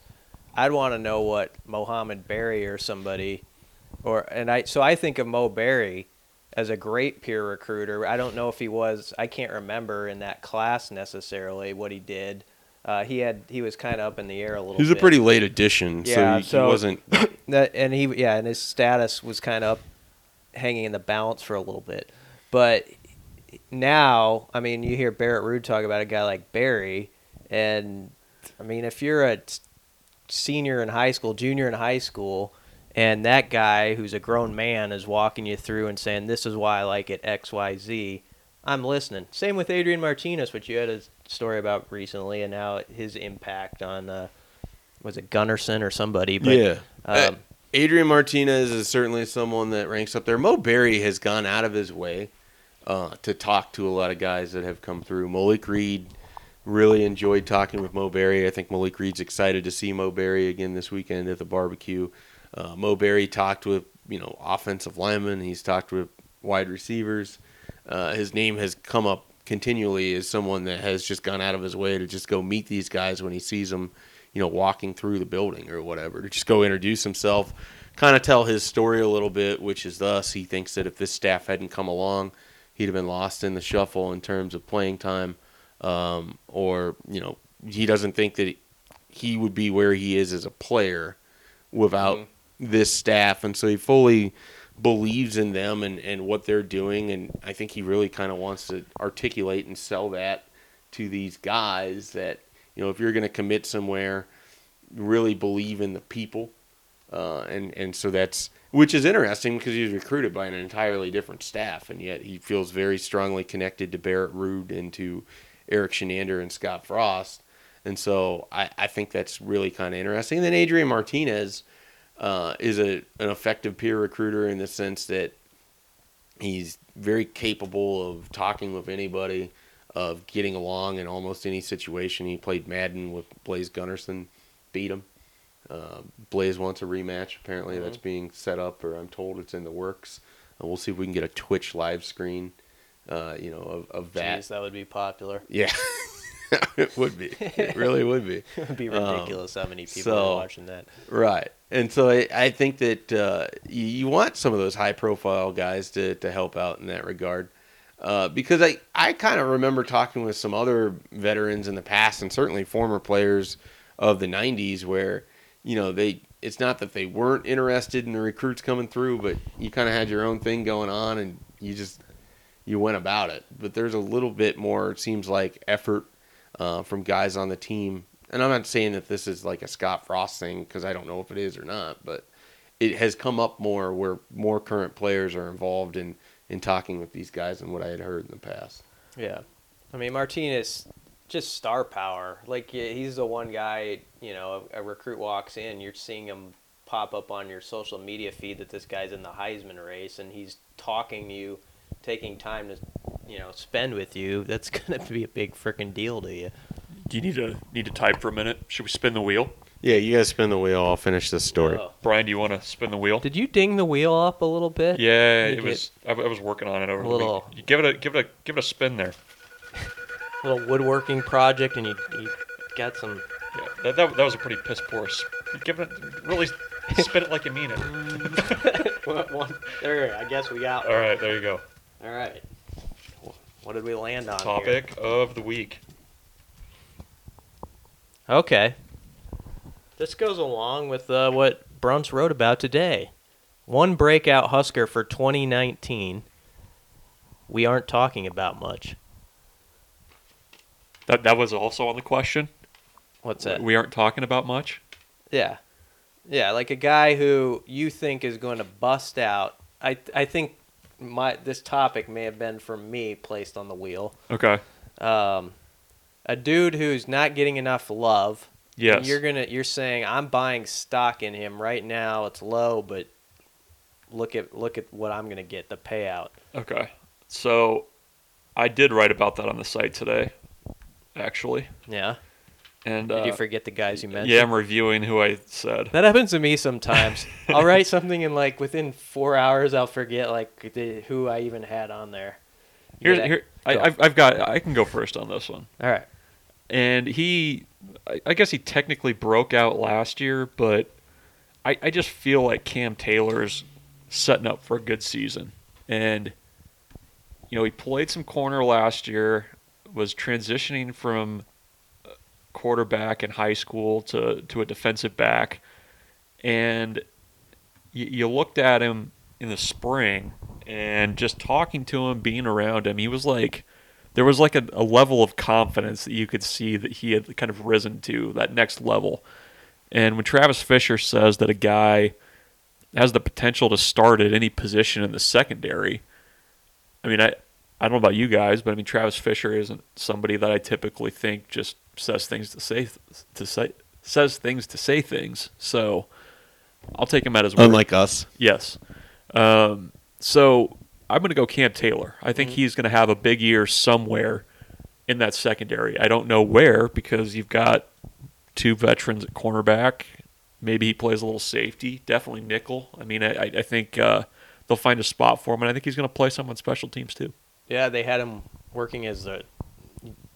I'd want to know what Mohamed Barry or somebody, or and I so I think of Mo Barry as a great peer recruiter. I don't know if he was. I can't remember in that class necessarily what he did. Uh, he had he was kind of up in the air a little. He was a pretty late addition, Yeah, so, he, so- he wasn't. that and he yeah and his status was kind of up, hanging in the balance for a little bit but now i mean you hear barrett ruud talk about a guy like barry and i mean if you're a senior in high school junior in high school and that guy who's a grown man is walking you through and saying this is why i like it xyz i'm listening same with adrian martinez which you had a story about recently and now his impact on uh was it gunnerson or somebody but yeah. Uh, um, Adrian Martinez is certainly someone that ranks up there. Mo Barry has gone out of his way uh, to talk to a lot of guys that have come through. Malik Reed really enjoyed talking with Mo Barry. I think Malik Reed's excited to see Mo Barry again this weekend at the barbecue. Uh, Mo Barry talked with you know offensive linemen. He's talked with wide receivers. Uh, his name has come up continually as someone that has just gone out of his way to just go meet these guys when he sees them, you know, walking through the building or whatever, to just go introduce himself, kind of tell his story a little bit, which is thus he thinks that if this staff hadn't come along, he'd have been lost in the shuffle in terms of playing time, um, or you know, he doesn't think that he would be where he is as a player without this staff, and so he fully believes in them and, and what they're doing, and I think he really kind of wants to articulate and sell that to these guys that you know if you're going to commit somewhere, really believe in the people, uh, and and so that's which is interesting because he was recruited by an entirely different staff, and yet he feels very strongly connected to Barrett Ruud and to Erik Chinander and Scott Frost, and so I, I think that's really kind of interesting. And then Adrian Martinez uh, is a an effective peer recruiter in the sense that he's very capable of talking with anybody, of getting along in almost any situation. He played Madden with Blaise Gunnerson, beat him. Uh, Blaise wants a rematch. Apparently, that's being set up, or I'm told it's in the works. And we'll see if we can get a Twitch live screen, uh, you know, of, of that. Jeez, that would be popular. Yeah, it would be. It really would be. It would be Um, ridiculous how many people so- are watching that. Right. And so I, I think that uh, you, you want some of those high profile guys to, to help out in that regard. Uh, because I, I kind of remember talking with some other veterans in the past and certainly former players of the 90s where, you know, they it's not that they weren't interested in the recruits coming through, but you kind of had your own thing going on and you just you went about it. But there's a little bit more, it seems like, effort uh, from guys on the team. And I'm not saying that this is like a Scott Frost thing because I don't know if it is or not, but it has come up more where more current players are involved in, in talking with these guys than what I had heard in the past. Yeah, I mean Martinez, just star power. Like he's the one guy. You know, a, a recruit walks in, you're seeing him pop up on your social media feed that this guy's in the Heisman race, and he's talking to you, taking time to, you know, spend with you. That's gonna be a big freaking deal to you. Do you need to need to type for a minute? Should we spin the wheel? Yeah, you guys spin the wheel. I'll finish this story. Oh. Brian, do you want to spin the wheel? Did you ding the wheel up a little bit? yeah, it was. I, I was working on it over A the little- week. You give it a give it a give it a spin there. little woodworking project, and you, you got some. Yeah, that, that, that was a pretty piss poor. sp- Give it really spin it like you mean it. one, there, I guess we got. All right, there you go. All right. What did we land on? here? Topic of the week. Okay. This goes along with uh, what Bruntz wrote about today. One breakout Husker for 2019. We aren't talking about much. That that was also on the question. What's that? We aren't talking about much. Yeah. Yeah, like a guy who you think is going to bust out. I I think my this topic may have been from me placed on the wheel. Okay. Um, a dude who's not getting enough love. Yes. You're gonna you're saying I'm buying stock in him right now. It's low, but look at look at what I'm gonna get the payout. Okay. So, I did write about that on the site today, actually. Yeah. And Did uh, you forget the guys you mentioned? yeah, I'm reviewing who I said. That happens to me sometimes. I'll write something and like within four hours I'll forget like the, who I even had on there. Here's Yeah. here. I, I've, I've got. I can go first on this one. All right. And he I, guess he technically broke out last year, but I, I just feel like Cam Taylor's setting up for a good season. And you know, he played some corner last year, was transitioning from quarterback in high school to, to a defensive back. And you looked at him in the spring and just talking to him, being around him, he was like there was like a, a level of confidence that you could see that he had kind of risen to that next level. And when Travis Fisher says that a guy has the potential to start at any position in the secondary, I mean, I I don't know about you guys, but I mean Travis Fisher isn't somebody that I typically think just says things to say to say says things to say things. So I'll take him at his word. Unlike us. Yes. Um, so I'm going to go Cam Taylor. I think he's going to have a big year somewhere in that secondary. I don't know where because you've got two veterans at cornerback. Maybe he plays a little safety. Definitely nickel. I mean, I, I think uh, they'll find a spot for him, and I think he's going to play some on special teams too. Yeah, they had him working as the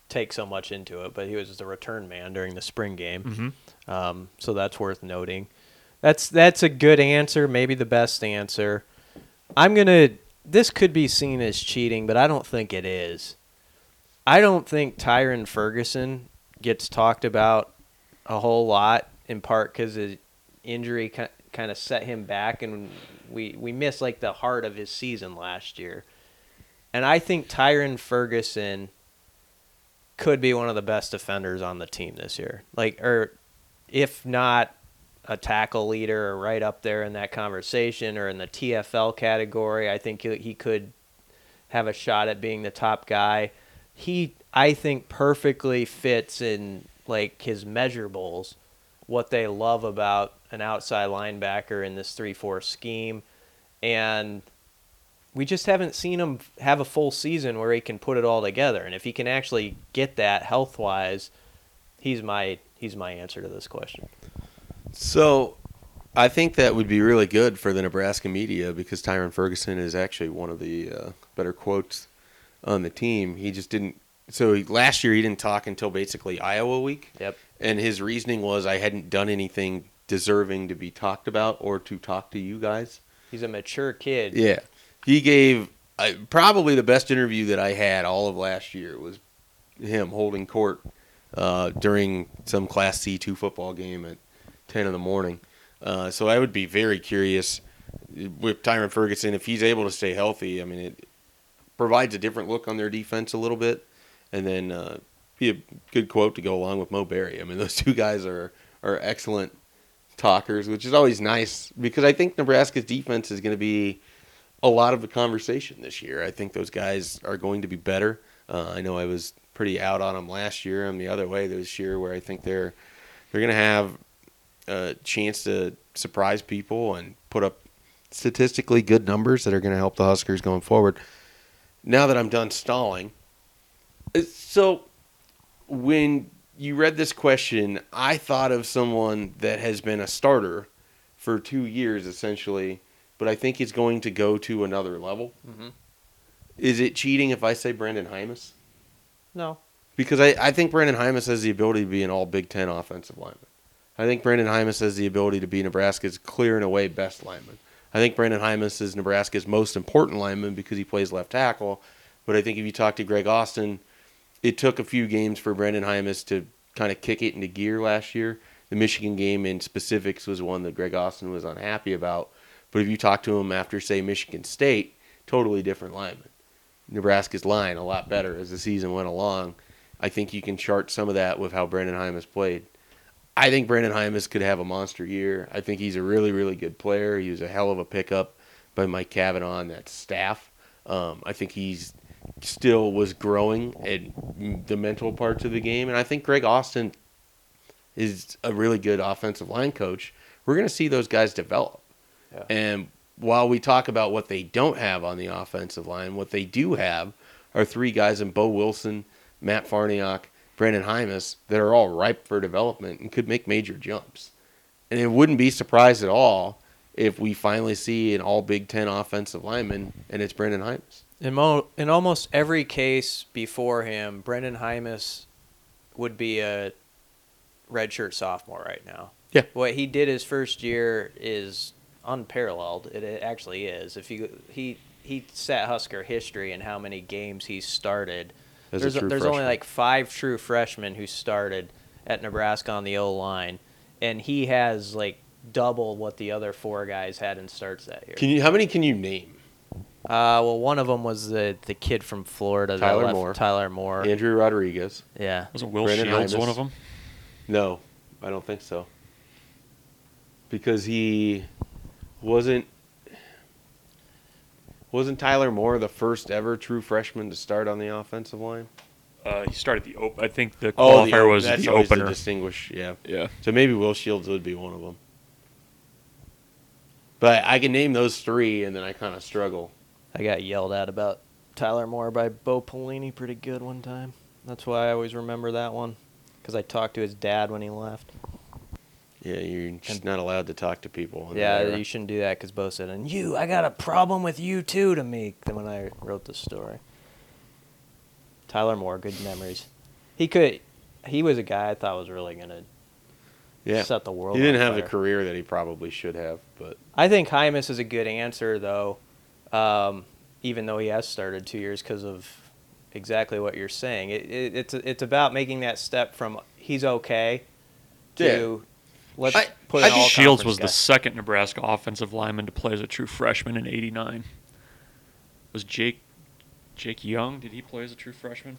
take so much into it, but he was the return man during the spring game. Mhm. Um, so that's worth noting. That's that's a good answer, maybe the best answer. I'm gonna. This could be seen as cheating, but I don't think it is. I don't think Tyrin Ferguson gets talked about a whole lot, in part because his injury kind of set him back, and we we missed like the heart of his season last year. And I think Tyrin Ferguson could be one of the best defenders on the team this year. Like, or if not a tackle leader or right up there in that conversation or in the TFL category, I think he he could have a shot at being the top guy. He, I think, perfectly fits in like his measurables, what they love about an outside linebacker in this three-four scheme, and we just haven't seen him have a full season where he can put it all together. And if he can actually get that health wise, he's my he's my answer to this question. So I think that would be really good for the Nebraska media because Tyrin Ferguson is actually one of the uh, better quotes on the team. He just didn't. So he, last year he didn't talk until basically Iowa week, Yep. and his reasoning was I hadn't done anything deserving to be talked about or to talk to you guys. He's a mature kid. Yeah, he gave uh, probably the best interview that I had all of last year was him holding court uh, during some Class C two football game at ten in the morning. Uh, so I would be very curious with Tyrin Ferguson if he's able to stay healthy. I mean, it, provides a different look on their defense a little bit, and then uh, be a good quote to go along with Mo Barry. I mean, those two guys are are excellent talkers, which is always nice because I think Nebraska's defense is going to be a lot of the conversation this year. I think those guys are going to be better. Uh, I know I was pretty out on them last year. I'm the other way this year, where I think they're they're going to have a chance to surprise people and put up statistically good numbers that are going to help the Huskers going forward. Now that I'm done stalling, uh, so when you read this question, I thought of someone that has been a starter for two years essentially, but I think is going to go to another level. Mhm. Is it cheating if I say Brandon Jaimes? No. Because I, I think Brandon Jaimes has the ability to be an all Big Ten offensive lineman. I think Brandon Jaimes has the ability to be Nebraska's clear and away best lineman. I think Brandon Jaimes is Nebraska's most important lineman because he plays left tackle. But I think if you talk to Greg Austin, it took a few games for Brandon Jaimes to kind of kick it into gear last year. The Michigan game in specifics was one that Greg Austin was unhappy about. But if you talk to him after, say, Michigan State, totally different lineman. Nebraska's line a lot better as the season went along. I think you can chart some of that with how Brandon Jaimes played. I think Brandon Jaimes could have a monster year. I think he's a really, really good player. He was a hell of a pickup by Mike Cavanaugh and that staff. Um, I think he's still was growing in the mental parts of the game, and I think Greg Austin is a really good offensive line coach. We're going to see those guys develop. Yeah. And while we talk about what they don't have on the offensive line, what they do have are three guys in Boe Wilson, Matt Farniok, Brandon Jaimes that are all ripe for development and could make major jumps. And it wouldn't be surprised at all if we finally see an all Big Ten offensive lineman and it's Brandon Jaimes. In, mo- in almost every case before him, Brenden Jaimes would be a redshirt sophomore right now. Yeah. What he did his first year is unparalleled. It, it actually is. If you he he set Husker history in how many games he started. As a there's true there's only like five true freshmen who started at Nebraska on the O line, and he has like double what the other four guys had in starts that year. Can you? How many can you name? Uh, well, one of them was the the kid from Florida, Tyler Moore. Tyler Moore. Andrew Rodriguez. Yeah, Wasn't Will Brandon Shields Jaimes. one of them? No, I don't think so. Because he wasn't wasn't Tyler Moore the first ever true freshman to start on the offensive line? Uh, he started the op- I think the Oh, the qualifier op- was that's the always opener. distinguish, yeah. yeah. So maybe Will Shields would be one of them. But I can name those three, and then I kind of struggle. I got yelled at about Tyler Moore by Bo Pelini pretty good one time. That's why I always remember that one, because I talked to his dad when he left. Yeah, you're just not allowed to talk to people. Yeah, you shouldn't do that because Bo said, "And you, I got a problem with you too." To me, when I wrote the story, Tyler Moore, good memories. He could, he was a guy I thought was really gonna yeah. set the world. He didn't have the career that he probably should have, but I think Jaimes is a good answer, though, um, even though he has started two years because of exactly what you're saying. It, it, it's it's about making that step from he's okay to let's I- put I an all Shields was conference the second Nebraska offensive lineman to play as a true freshman in '89. Was Jake Jake Young? Did he play as a true freshman?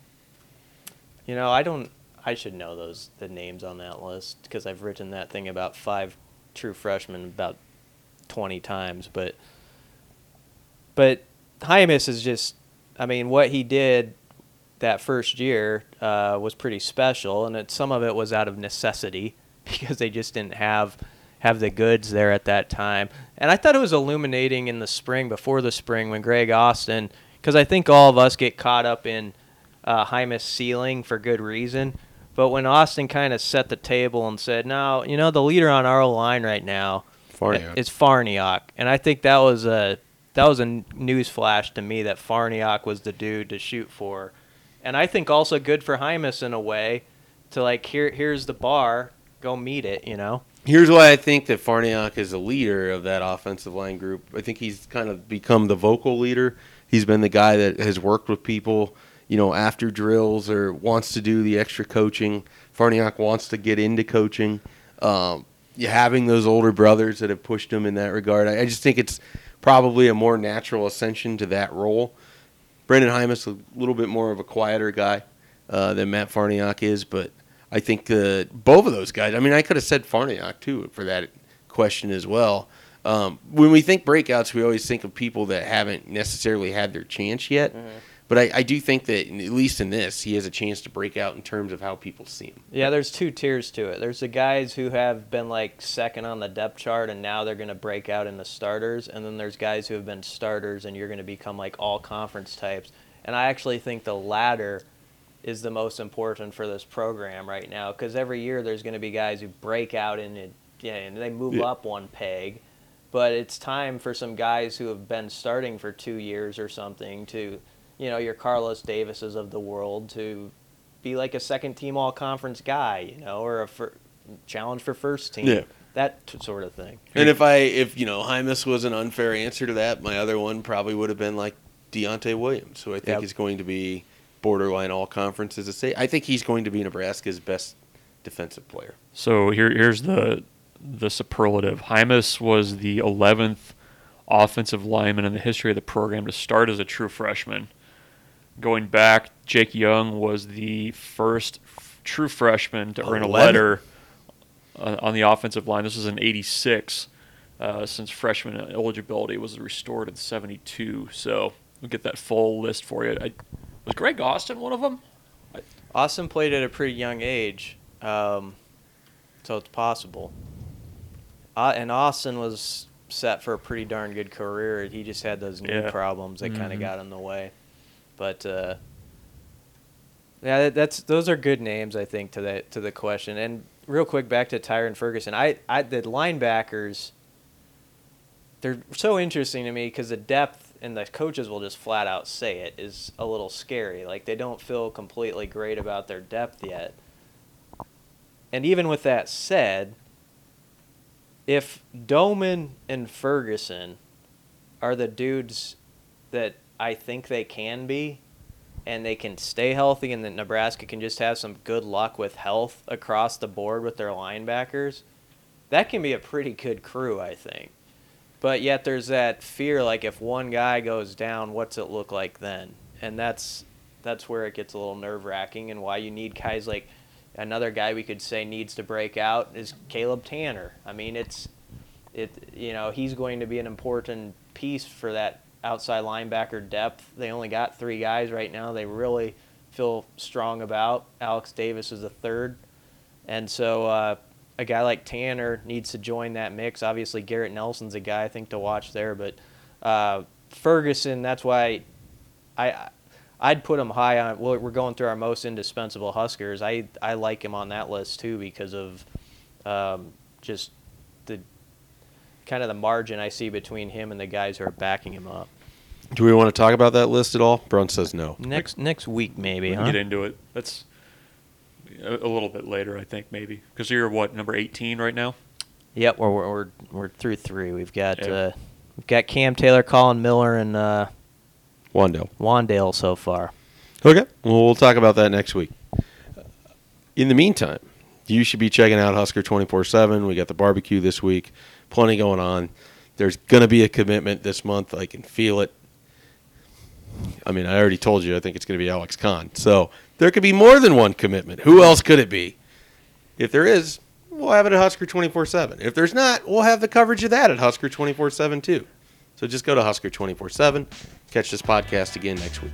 You know, I don't. I should know those the names on that list because I've written that thing about five true freshmen about twenty times. But but Jaimes is just. I mean, what he did that first year uh, was pretty special, and it, some of it was out of necessity because they just didn't have have the goods there at that time. And I thought it was illuminating in the spring, before the spring, when Greg Austin, because I think all of us get caught up in uh, Jaimes ceiling for good reason. But when Austin kind of set the table and said, "No, you know, the leader on our line right now Farniok. is Farniok," and I think that was a that was a news flash to me that Farniok was the dude to shoot for, and I think also good for Jaimes in a way to like here here's the bar, go meet it, you know. Here's why I think that Farniok is a leader of that offensive line group. I think he's kind of become the vocal leader. He's been the guy that has worked with people, you know, after drills or wants to do the extra coaching. Farniok wants to get into coaching. Um, having those older brothers that have pushed him in that regard. I, just think it's probably a more natural ascension to that role. Brandon Jaimes a little bit more of a quieter guy uh, than Matt Farniok is, but I think uh, both of those guys. I mean, I could have said Farniok too for that question as well. Um, when we think breakouts, we always think of people that haven't necessarily had their chance yet. But I, I do think that, at least in this, he has a chance to break out in terms of how people see him. Yeah, there's two tiers to it. There's the guys who have been like second on the depth chart and now they're going to break out in the starters. And then there's guys who have been starters and you're going to become like all conference types. And I actually think the latter is the most important for this program right now because every year there's going to be guys who break out in it, yeah, and they move Yeah. up one peg. But it's time for some guys who have been starting for two years or something to, you know, your Carlos Davises of the world to be like a second team all conference guy, you know, or a fir- challenge for first team. Yeah. That t- sort of thing. And if I, if you know, Jaimes was an unfair answer to that, my other one probably would have been like Deontay Williams, who I think Yep. is going to be borderline all conferences. To say, I think he's going to be Nebraska's best defensive player. So here, here's the the superlative. Jaimes was the 11th offensive lineman in the history of the program to start as a true freshman. Going back, Jake Young was the first f- true freshman to earn a letter uh, on the offensive line. This was in '86, uh, since freshman eligibility was restored in '72. So we'll get that full list for you. I, was Greg Austin one of them? Austin played at a pretty young age, um, so it's possible. Uh, and Austin was set for a pretty darn good career. He just had those knee Yeah. problems that kind Mhm. of got in the way. But uh, yeah, that, that's those are good names I think to that to the question. And real quick back to Tyrin Ferguson. I, I the linebackers. They're so interesting to me because the depth and the coaches will just flat out say it is a little scary. Like they don't feel completely great about their depth yet. And even with that said, if Domann and Ferguson are the dudes that I think they can be, and they can stay healthy, and that Nebraska can just have some good luck with health across the board with their linebackers, that can be a pretty good crew, I think. But yet there's that fear, like if one guy goes down, what's it look like then? And that's that's where it gets a little nerve wracking, and why you need guys like another guy we could say needs to break out is Caleb Tannor. I mean, it's it you know he's going to be an important piece for that outside linebacker depth. They only got three guys right now. They really feel strong about. Alex Davis is the third, and so uh, a guy like Tannor needs to join that mix. Obviously, Garrett Nelson's a guy I think to watch there, but uh, Ferguson. That's why I. I'd put him high on. Well, we're going through our most indispensable Huskers. I I like him on that list too because of um, just the kind of the margin I see between him and the guys who are backing him up. Do we want to talk about that list at all? Bruntz says no. Next next week maybe, we can huh? get into it. That's a, a little bit later, I think, maybe. Because you're what number 18 right now. Yep, we're, we're we're we're through three. We've got Yeah. uh, we've got Cam Taylor, Colin Miller, and uh, Wan'Dale. Wan'Dale so far. Okay. Well, we'll talk about that next week. In the meantime, you should be checking out Husker 24 7. We got the barbecue this week. Plenty going on. There's going to be a commitment this month. I can feel it. I mean, I already told you I think it's going to be Alex Conn. So there could be more than one commitment. Who else could it be? If there is, we'll have it at Husker 24 7. If there's not, we'll have the coverage of that at Husker 24 7 too. So just go to Husker 24 7. Catch this podcast again next week.